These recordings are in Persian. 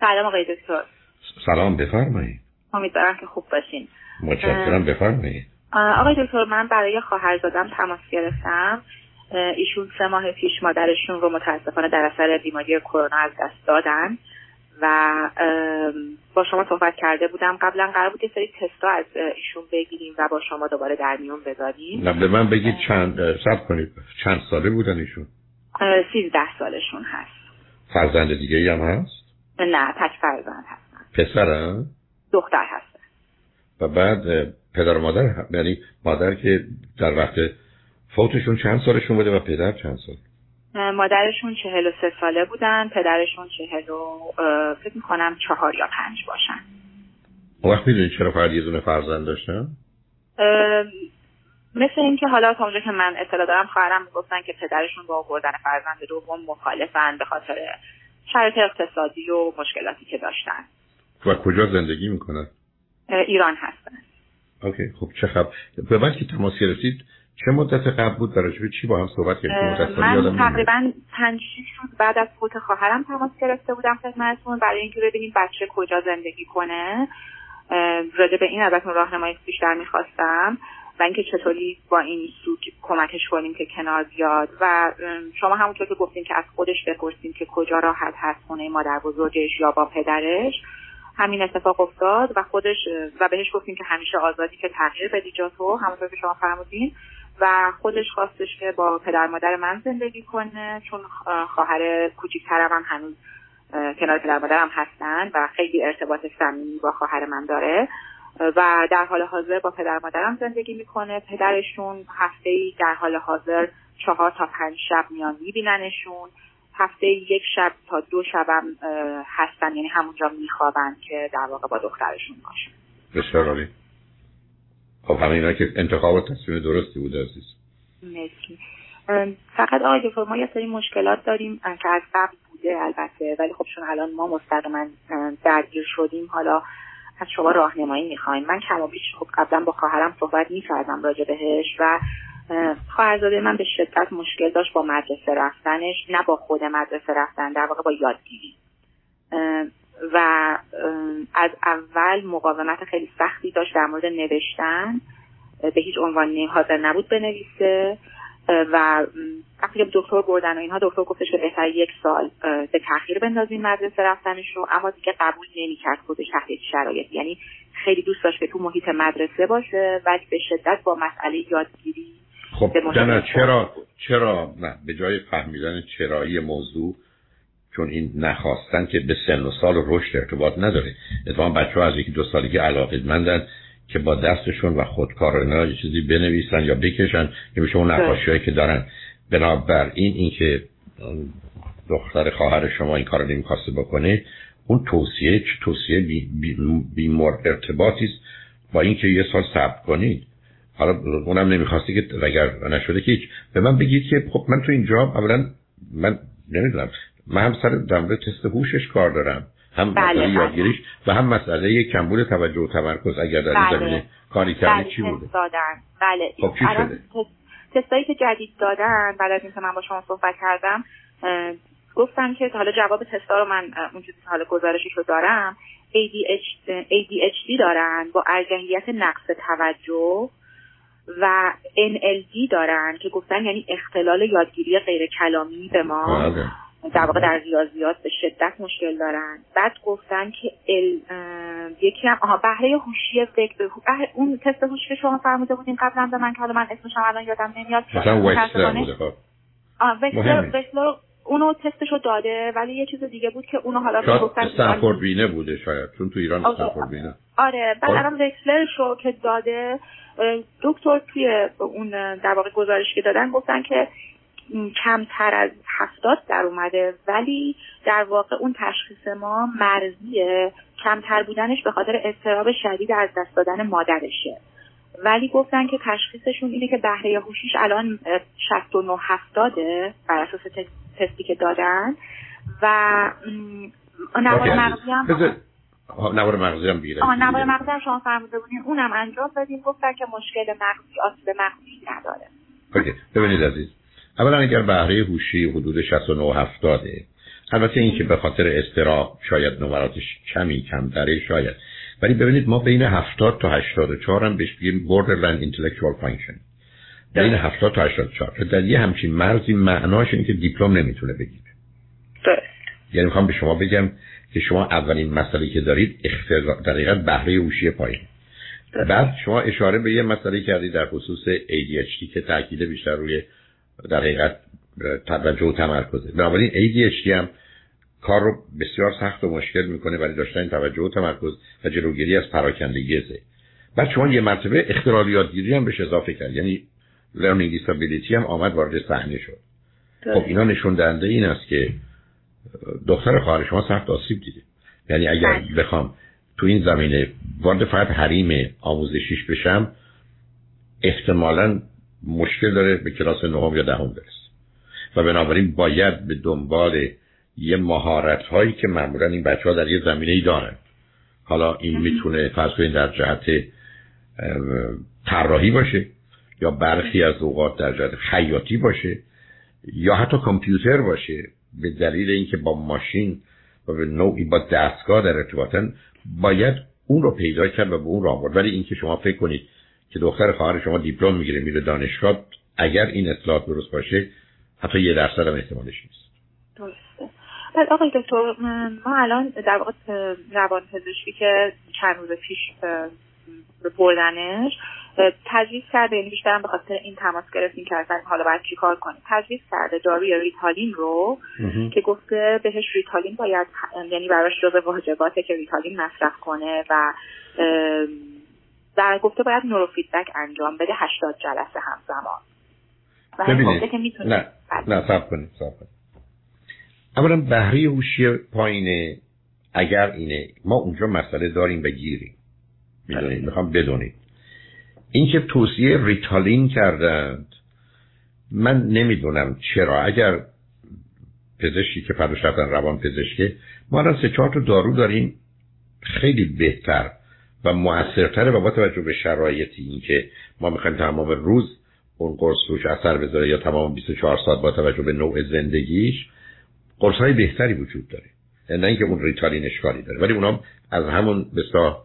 سلام آقای دکتر. سلام بفرمایید. امیدوارم که خوب باشین. متشکرم بفرمایید. آقای دکتر من برای خواهرزادم تماس گرفتم. ایشون سه ماه پیش مادرشون رو متاسفانه در اثر بیماری کرونا از دست دادن و با شما صحبت کرده بودم. قبلا قرار بود یه سری تستا از ایشون بگیریم و با شما دوباره در میون بذاریم. نه به من بگید چند سب کنید. چند ساله بودن ایشون؟ سیزده سالشون هست. فرزند دیگه هم هست؟ نه تک فرزند هستن پسر دختر هستن و بعد پدر و مادر یعنی مادر که در وقت فوتشون چند سالشون بوده و پدر چند سال؟ مادرشون چهل و سه ساله بودن پدرشون چهل و فکر می‌کنم چهار یا پنج باشن. اون وقت می‌دونی چرا فقط یه دونه فرزند داشتن؟ مثل اینکه حالا تا اونجا که من اطلاع دارم خواهرم گفتن که پدرشون با آوردن فرزند دوم مخالفن به خاطر شرایط اقتصادی و مشکلاتی که داشتن. و کجا زندگی می‌کنن؟ ایران هستن. اوکی خب چه خب به من که تماس گرفتید چه مدت قبل بود در چی با هم صحبت کردیم من تقریبا پنج روز بعد از فوت خواهرم تماس گرفته بودم خدمتتون برای اینکه ببینیم بچه کجا زندگی کنه. راجع به این ازتون راهنمایی بیشتر می‌خواستم. و اینکه چطوری با این سوگ کمکش کنیم که کنار بیاد و شما همونطور که گفتیم که از خودش بپرسیم که کجا راحت هست خونه مادر بزرگش یا با پدرش همین اتفاق افتاد و خودش و بهش گفتیم که همیشه آزادی که تغییر بدی جا تو همونطور که شما فرمودین. و خودش خواستش که با پدر مادر من زندگی کنه چون خواهر کوچیکترم هم هنوز کنار پدر مادرم هستن و خیلی ارتباط صمیمی با خواهر من داره. و در حال حاضر با پدر مادرم زندگی می‌کنه. پدرشون هفته ای در حال حاضر چهار تا پنج شب میان میبیننشون. هفته یک شب تا دو شبم هستن. یعنی همونجا میخوابن که در واقع با دخترشون باشن. بسیار عالی. خب همه که انتخاب و تصمیم درستی بود عزیز. مرسی. فقط آقای دکتر ما یه سری مشکلات داریم که از قبل بوده البته ولی خب چون الان ما مستقیما درگیر شدیم حالا از شما راهنمایی می‌خوایم. من کم و بیش خب قبلا با خواهرم صحبت می‌کردم راجع بهش و خواهرزاده من به شدت مشکل داشت با مدرسه رفتنش نه با خود مدرسه رفتن در واقع با یادگیری. و از اول مقاومت خیلی سختی داشت در مورد نوشتن. به هیچ عنوان حاضر نبود بنویسه. و وقتی که دکتر بردن و اینها دکتر گفتش که بهتر یک سال به تاخیر بندازیم مدرسه رفتنش رو اما دیگه قبول نمی‌کرد خودش تحت شرایط. یعنی خیلی دوست داشت که تو محیط مدرسه باشه ولی به شدت با مسئله یادگیری خب چرا چرا نه به جای فهمیدن چرایی موضوع چون این نخواستن که به سن و سال و رشد ارتباط نداره. اتفاقا بچه ها از یکی دو سالگی علاقه مندن که با دستشون و خودکار یه چیزی بنویسن یا بکشن. که میشه اون نقاشی که دارن. بنابراین اینکه دختر خواهر شما این کار نمی‌خواسته بکنه اون توصیه چه توصیه بی, بی, بی ارتباطی است. با اینکه یه سال صبر کنید. حالا اونم نمی‌خواستی که اگر نشده که هیچ. به من بگید که خب من تو اینجا اولا من نمی‌دونم. من هم سر در تست هوشش کار دارم. هم بله مسئله. یادگیریش و هم مسئله کمبود توجه و تمرکز اگر در این بله. زمینه کاری کردی بله. چی بوده دادن بله خب چی شده تستایی که جدید دادن بعد از اینکه من با شما صحبت کردم گفتن که حالا جواب تستا رو من اون چیزی حالا گزارشش رو دارم ADHD, ADHD دارن با ارجحیت نقص توجه و NLD دارن که گفتن یعنی اختلال یادگیری غیر کلامی به ما بله. در واقع در ریاضیات به شدت مشکل دارن. بعد گفتن که ال... یکی هم آها بهره هوشی فکر بهره... اون تست هوشی که شما فرموده بودین قبلا به من که حالا من اسمش الان یادم نمیاد. مثلا خب. اونو تستشو داده ولی یه چیز دیگه بود که اونو حالا گفتن استنفورد بینه بوده شاید چون تو ایران استنفورد بینه آره بعد خب. الان وکسلرشو که داده دکتر توی اون در واقع گزارش که دادن گفتن که کمتر از هفتاد در اومده. ولی در واقع اون تشخیص ما مرزیه. کمتر بودنش به خاطر اضطراب شدید از دست دادن مادرشه. ولی گفتن که تشخیصشون اینه که بهره هوشیش الان 69 هفتاده بر اساس تستی که دادن. و نوار مغزی هم نوار مغزی هم بیره نوار مغزی هم شما فرموده بودین اونم انجام دادیم. گفتن که مشکل مغزی آسیب مغزی نداره. اوکی. ببینید عزیز. اولا اگر بهره هوشی حدود 69 70 البته این که به خاطر استرا شاید نمراتش کمی کمتره شاید. ولی ببینید ما بین 70 تا 84 هم بهش بگیم borderline intellectual function. بین 70 تا 84 در یه همچین مرزی معناش اینه که دیپلم نمی‌تونه بگیره. یعنی می‌خوام به شما بگم که شما اولین مسئله که دارید اختلال در حقیقت بهره هوشی پایین. بعد شما اشاره به یه مسئله کردید در خصوص ADHD که تاکید بیشتر روی در حقیقت توجه و تمرکزه. بنابراین ADHD هم کار رو بسیار سخت و مشکل می‌کنه ولی داشتن توجه و تمرکز و جلوگیری از پراکندگی ذهن. بعد شما یه مرتبه اختلال یادگیری هم بهش اضافه کرد. یعنی learning disability هم آمد وارد صحنه شد. خب اینا نشون دهنده این است که دختر خواهر شما سخت آسیب دیده. یعنی اگر بله. بخوام تو این زمینه وارد فقط حریم آموزشیش بشم احتمالا مشکل داره به کلاس نهم یا دهم برسه. و بنابراین باید به دنبال یه مهارت هایی که معمولا این بچه ها در یه زمینه ای دارن. حالا این می‌تونه فرض کنید در جهت طراحی باشه یا برخی از اوقات در جهت خیاطی باشه یا حتی کامپیوتر باشه. به دلیل اینکه با ماشین و به نوعی با دستگاه در ارتباطن باید اون رو پیدا کرد و به اون راه برد. ولی اینکه شما فکر کنید که دختر خواهر شما دیپلم می‌گیره میره دانشگاه اگر این اطلاعات درست باشه حتی یه درصد هم احتمالش نیست. درسته. بعد آقای دکتر ما الان در واقع روان پزشکی که چند روز پیش بردنش تجویز کرده. یعنی بیشترم به خاطر این تماس گرفتیم که اصلا حالا باید چیکار کنیم. تجویز کرده داروی ریتالین رو که گفته بهش ریتالین باید یعنی براش جز واجباته که ریتالین مصرف کنه و در گفته باید نوروفیدبک انجام بده 80 جلسه همزمان. ببینید. نه نه سب کنید سب کنید. اولا بهری هوشی پایینه اگر اینه. ما اونجا مسئله داریم و گیریم. می‌دونید می‌خوام بدونید. این که توصیه ریتالین کردند من نمی‌دونم چرا. اگر پزشکی که فردا رفتن روان پزشکه ما الان سه چهار تا دارو داریم. خیلی بهتر. و موثرتره و با توجه به شرایطی این که ما می‌خوایم تمام روز اون قرص روش اثر بذاره یا تمام 24 ساعت با توجه به نوع زندگیش قرص های بهتری وجود داره. نه اینکه اون ریتالین اشکالی داره ولی اونام از همون بسا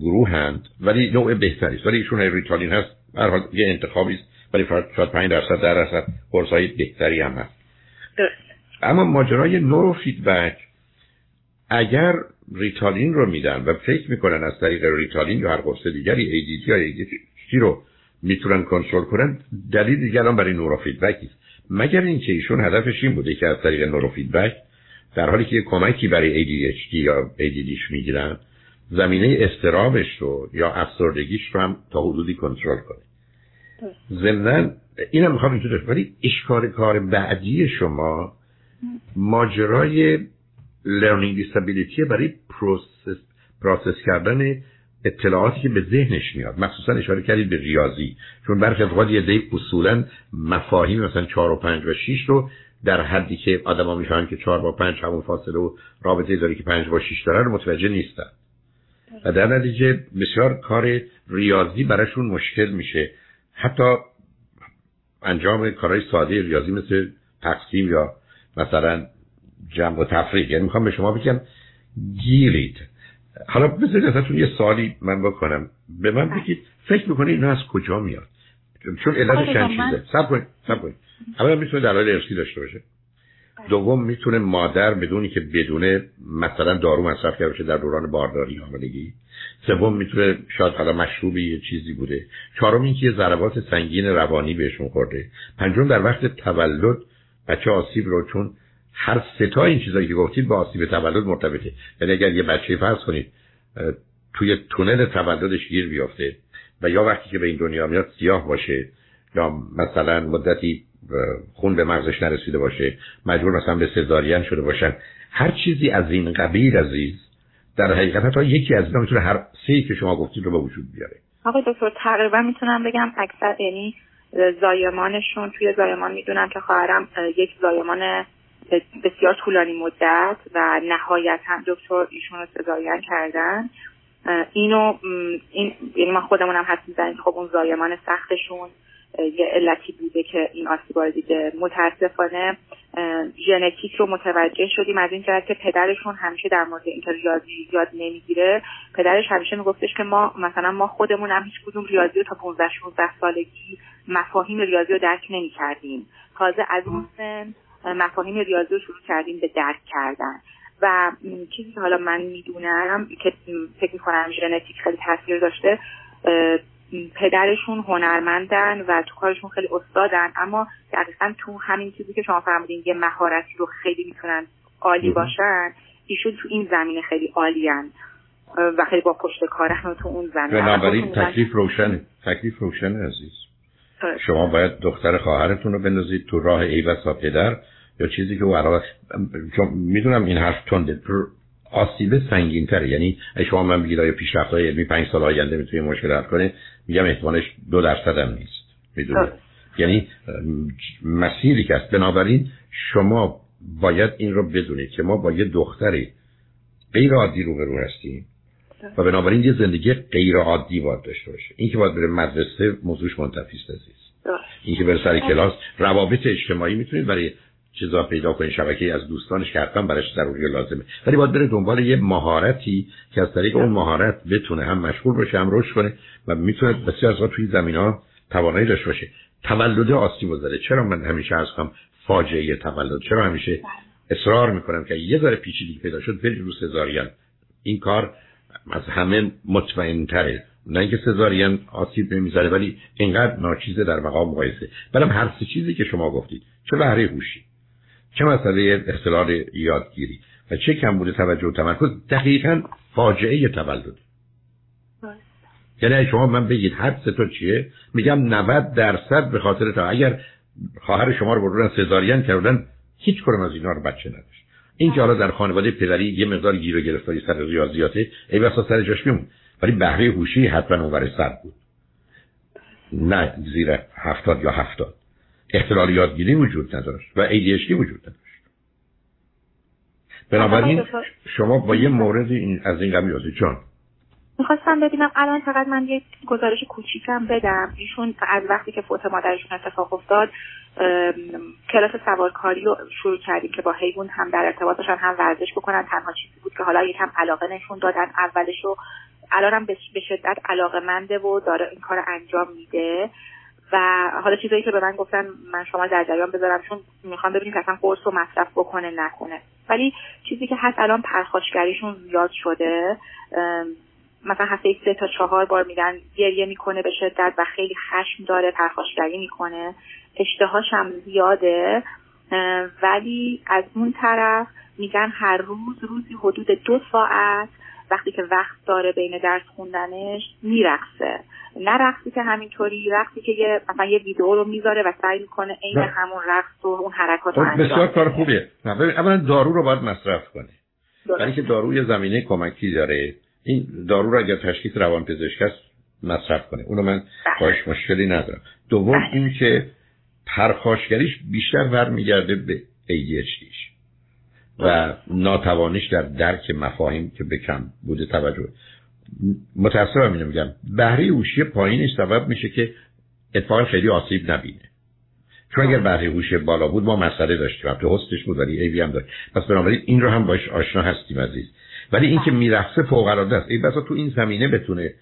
گروه هند ولی نوع بهتری است. ولی ایشون ریتالین هست هر حال یه انتخابی است ولی شاید 5 درصد در درصد قرص های بهتری هم هست. اما ماجرای نورو فیدبک اگر ریتالین رو میدن و فکر می‌کنن از طریق ریتالین یا هر قرص دیگری ADD یا ADHD رو می‌تونن کنترل کنن دلیل دیگر برای نورو فیدبک است مگر اینکه ایشون هدفش این بوده که از طریق نورو فیدبک در حالی که کمکی برای ADHD یا ADDش می‌گیرن زمینه اضطرابش رو یا افسردگیش رو هم تا حدودی کنترل کنه. ضمنا اینم می‌خوام اینطور ولی اشکار کار بعدی شما ماجرای learning disability برای process process کردن اطلاعاتی که به ذهنش میاد. مخصوصا اشاره کردید به ریاضی. چون برخی از اوقات یه اصولا مفاهیم مثلا 4 و 5 و 6 رو در حدی که آدما می‌فهمن که 4 با 5 همون فاصله و رابطه داره که 5 با 6 داره رو متوجه نیستن. و در نتیجه بسیار کار ریاضی براشون مشکل میشه. حتی انجام کارهای ساده ریاضی مثل تقسیم یا مثلا جمع و تفریق. یعنی می‌خوام به شما بگم گیرید. حالا بذارید ازتون یه سوالی من بکنم. به من بگید فکر می‌کنید اینا از کجا میاد؟ چون علت چند چیزه. سب کنید سب کنید. اولا می‌تونه دلایل ارسی داشته باشه. دوم می‌تونه مادر بدونی که بدونه مثلا دارو مصرف کرده باشه در دوران بارداری حاملگی. سوم می‌تونه شاید حالا مشروبی یه چیزی بوده. چهارم اینکه یه ضربات سنگین روانی بهشون خورده. پنجم در وقت تولد بچه آسیب رو چون هر ستا این چیزایی که گفتید با آسیب تولد مرتبطه. یعنی اگر یه بچه فرض کنید توی تونل تولدش گیر بیافته و یا وقتی که به این دنیا میاد سیاه باشه یا مثلا مدتی خون به مغزش نرسیده باشه مجبور مثلا به سزارین شده باشن هر چیزی از این قبیل عزیز در حقیقت تا یکی از اینا می‌تونه هر سه که شما گفتید رو به وجود بیاره. آقای دکتر تقریبا می‌تونم بگم اکثر یعنی زایمانشون توی زایمان می‌دونم که خواهرم یک زایمان بسیار طولانی مدت و نهایت هم دکتر ایشون رو سزارین کردن. اینو این یعنی ما خودمونم حس می‌زنیم خب اون زایمان سختشون یه علتی بوده که این آسیبا رو دیده متاسفانه ژنتیک رو متوجه شدیم از این جهت که پدرشون همیشه در مورد اینکه ریاضی یاد نمی‌گیره. پدرش همیشه میگفتش که ما مثلا ما خودمون هم هیچ کدوم ریاضی رو تا 15 16 سالگی مفاهیم ریاضی رو درک نمی‌کردیم. تازه از اون سن مفاهیم ریاضی رو شروع کردیم به درک کردن. و چیزی که حالا من می‌دونم که فکر می‌کنم ژنتیک خیلی تاثیر داشته پدرشون هنرمندن و تو کارشون خیلی استادن اما دقیقا تو همین چیزی که شما فرمودین یه مهارتی رو خیلی می‌تونن عالی باشن ایشون تو این زمینه خیلی عالین و خیلی با پشت کارن تو اون زمینه. بنابراین تکلیف روشنه تکلیف روشنه عزیز. شما باید دختر خواهرتون رو بندازید تو راه ای و پدر. یا چیزی که او علاوه چون می‌دونم این حرف تنده آسیب سنگین تره یعنی شما من بگید آیا پیشرفت های علمی پنج سال آینده می‌تونه مشکل حل کنه میگم احتمالش دو درصد هم نیست. می‌دونید یعنی مسیری که است. بنابراین شما باید این رو بدونید که ما با یه دختری غیر عادی رو برو هستیم و بنابراین یه زندگی غیر عادی باید داشته باشه. این که باید بره مدرسه موضوعش منتفی است. عزیز این که بره سر کلاس روابط اجتماعی می‌تونید برای چیزا پیدا کنه شبکه از دوستانش که حتما براش ضروری لازمه. ولی باید بره دنبال یه مهارتی که از طریق اون مهارت بتونه هم مشغول بشه هم رشد کنه و می‌تونه بسیار از توی زمین ها توانایی داشته باشه. تولد آسیب زده چرا من همیشه از هم فاجعه تولد؟ چرا همیشه اصرار می‌کنم که یه ذره پیچیدگی پیدا شد برید رو سزارین؟ این کار از همه مطمئن تره نه اینکه سزارین آسیب نمی‌زنه ولی اینقدر ناچیزه در مقام مقایسه. برم هر سه چیزی که شما گفتید چه بهره هوشی. چه مسئله اختلال یادگیری و چه کم بوده توجه و تمرکز؟ دقیقا فاجعه تولد. یعنی شما من بگید هر سه تا چیه؟ میگم 90 درصد به خاطر تا اگر خواهر شما رو بردن سزارین کردن هیچ کدوم از اینا رو بچه نداشت. این که حالا در خانواده پدری یه مقدار گیر و گرفتاری سر ریاضیاته ای بسا سر جاش میمون ولی بهره هوشی حتما اونور سر بود. نه زیر هفتاد یا هفتاد. اختلال یادگیری وجود نداشت و ADHD وجود نداشت. بنابراین شما با یه مورد این از این قبیل یادی جان. می‌خواستم ببینم الان فقط من یه گزارش کوچیکم بدم. ایشون از وقتی که فوت مادرشون اتفاق افتاد کلاس سوارکاری رو شروع کردیم که با حیوان هم در ارتباط باشن هم ورزش بکنن. تنها چیزی بود که حالا یکم علاقه نشون دادن. اولش رو الانم به شدت علاقه منده و داره این کار انجام میده. و حالا چیزایی که به من گفتن من شما در جریان بذارم چون می‌خوام ببینیم که اصلا قرص رو مصرف بکنه نکنه. ولی چیزی که هست الان پرخاشگریشون زیاد شده مثلا هفته سه تا چهار بار میگن گریه می‌کنه به شدت و خیلی خشم داره پرخاشگری می‌کنه. اشتهاش هم زیاده. ولی از اون طرف میگن هر روز روزی حدود دو ساعت وقتی که وقت داره بین درس خوندنش میرقصه. نه رقصی که همینطوری رقصی که یه مثلا یه ویدیو رو می‌ذاره و سعی می‌کنه عین همون رقص و اون حرکات رو خب، بسیار کار خوبیه. اولا دارو رو باید مصرف کنه برای که دارو یه زمینه کمکی داره این دارو رو اگر تشخیص روان پزشک است مصرف کنه اونو من بله. باش مشکلی ندارم. دوم بله. این که پرخاشگریش بیشتر برمیگرده به ADHDش و ناتوانیش در درک مفاهیم که به کم بوده توجه. متاسفم اینو میگم. بهره هوشی پایینش سبب میشه که اتفاقا خیلی آسیب نبینه. چون اگر بهره هوشی بالا بود ما مسئله داشتیم. تو هستش بود ولی ایوی هم داشت. پس بنابراین این رو هم باش آشنا هستیم عزیز. ولی اینکه میرخصه فوق العاده است. ای بسا تو این زمینه بتونه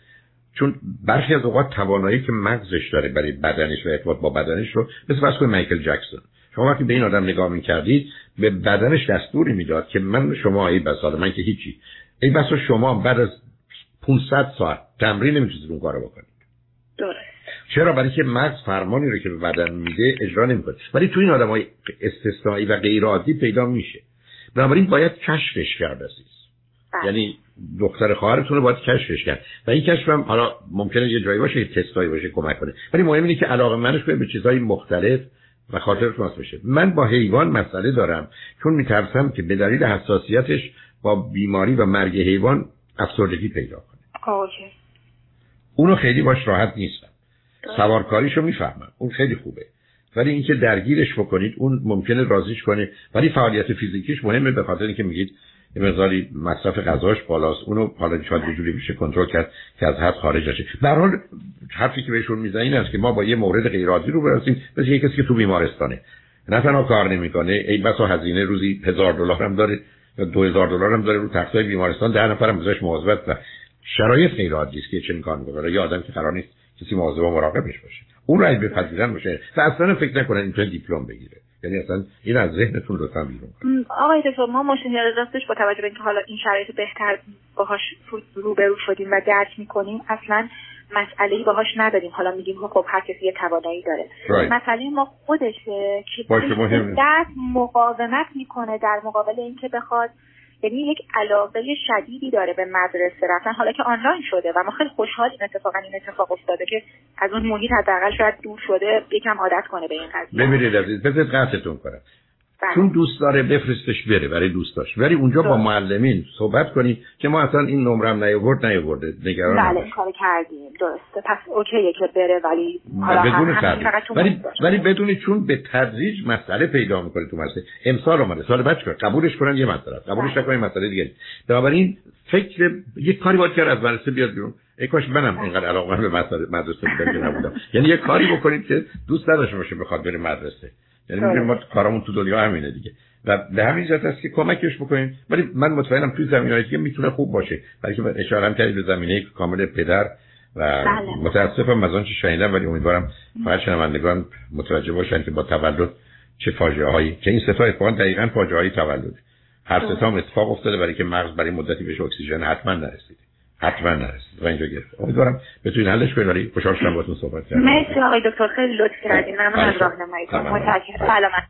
چون برخی از اوقات توانایی که مغزش داره برای بدنش و ارتباط با بدنش رو مثل بس مایکل جکسون. شما وقتی به این آدم نگاه می‌کردید به بدنش دستوری می‌داد که من شما ای بس من که هیچی. ای بس شما بعد از 500 ساعت تمرین نمی‌تونید اون کارو بکنید. درست. چرا؟ برای که مغز فرمانی رو که به بدن میده اجرا نمی‌کنه. ولی تو این آدم های استثنایی و غیر عادی پیدا میشه. بنابراین باید کشفش کرد عزیز. بله. یعنی دختر خواهرتون رو باید کشفش کرد. و این کشف هم حالا ممکنه یه جایی باشه یه تستایی باشه کمک کنه. ولی مهم اینه که علاقه منش به چیزهای مختلف و خاطرتون بشه. من با حیوان مسئله دارم چون میترسم که به دلیل حساسیتش با بیماری و مرگ حیوان افسردگی پیدا کنه. اوکی. اونو خیلی باش راحت نیستم. سوارکاریشو می‌فهمم. اون خیلی خوبه. ولی اینکه درگیرش بکنید اون ممکنه رازیش کنه. ولی فعالیت فیزیکیش مهمه به خاطر اینکه میگید یه مقداری مصرف غذاش بالاست. اونو حالا شاید یه جوری میشه کنترل کرد که از حد خارج نشه. در حال حرفی که بهشون می‌زنین است که ما با یه مورد غیر عادی رو برسیم. مثل یه کسی که تو بیمارستانه. نه تنها کار نمی‌کنه. ای بسا هزینه روزی هزار دلار هم داره یا دو هزار دلار هم داره رو تختای بیمارستان. ده نفر هم ازش مواظبت و شرایط غیر عادی است که چنین کار می‌کنه. یا آدم که قرار نیست کسی مواظب و مراقبش باشه. اون رو اگه بپذیرن باشه. و اصلا فکر نکنن اینجا دیپلم بگیره. یعنی اصلا این از ذهنتون لطفا بیرون آقای دکتر ما مشکل راستش با توجه به اینکه حالا این شرایط بهتر باهاش روبرو شدیم و درک می‌کنیم اصلا مسئله باهاش نداریم. حالا میگیم خب هر کسی یه توانایی داره. Right. مسئله ما خودشه که دست مقاومت می‌کنه در مقابل اینکه بخواد یعنی یک علاقه شدیدی داره به مدرسه رفتن حالا که آنلاین شده و ما خیلی خوشحالیم اتفاقا این اتفاق افتاده که از اون محیط حداقل شاید دور شده یکم عادت کنه به این قضیه. ببینید عزیز بذارید قطعتون کنم. بله. چون دوست داره بفرستش بره برای دوستاش. ولی اونجا با معلمین صحبت کنید که ما اصلا این نمرم نیاورد نیاورده. نگران بله کار کردیم. درسته. پس اوکیه که بره ولی بدون ولی ولی بدونید چون به تدریج مسئله پیدا می‌کنه تو مسئله. امسال اومده. سال بعد چیکار؟ قبولش کنن یه مسئله قبولش بله. نکنن مسئله دیگه بنابراین فکر یه کاری باید کرد از مدرسه بیاد بیرون. ای کاش منم اینقدر علاقه به مدرسه بودم. که نبودم یعنی یه کاری بکنید که دوست نداشته باشه بخواد بره مدرسه. یعنی ما کارمون تو دنیا همینه دیگه. و به همین جهت است که کمکش بکنیم. ولی من مطمئنم توی زمینه‌ای که می‌تونه خوب باشه. برای که اشاره هم کردید به زمینه کامل پدر و بله. متاسفم از آنچه شنیدم ولی امیدوارم فقط شنوندگان متوجه باشن که با تولد چه فاجعه هایی که این ستا اتفاقا دقیقا فاجعه های تولد. هر ستا هم اتفاق افتاده برای که مغز برای مدتی بهش اکسیژن حتما نرسید حتما نرسید. و اینجا گرفت امیدوارم بتونید حلش کنید ولی خوشحال شدم باهاتون صحبت کردم. مرسی آقای دکتر خیلی لطف کردین. ممنون از راهنماییتون. متشکرم. سلامت.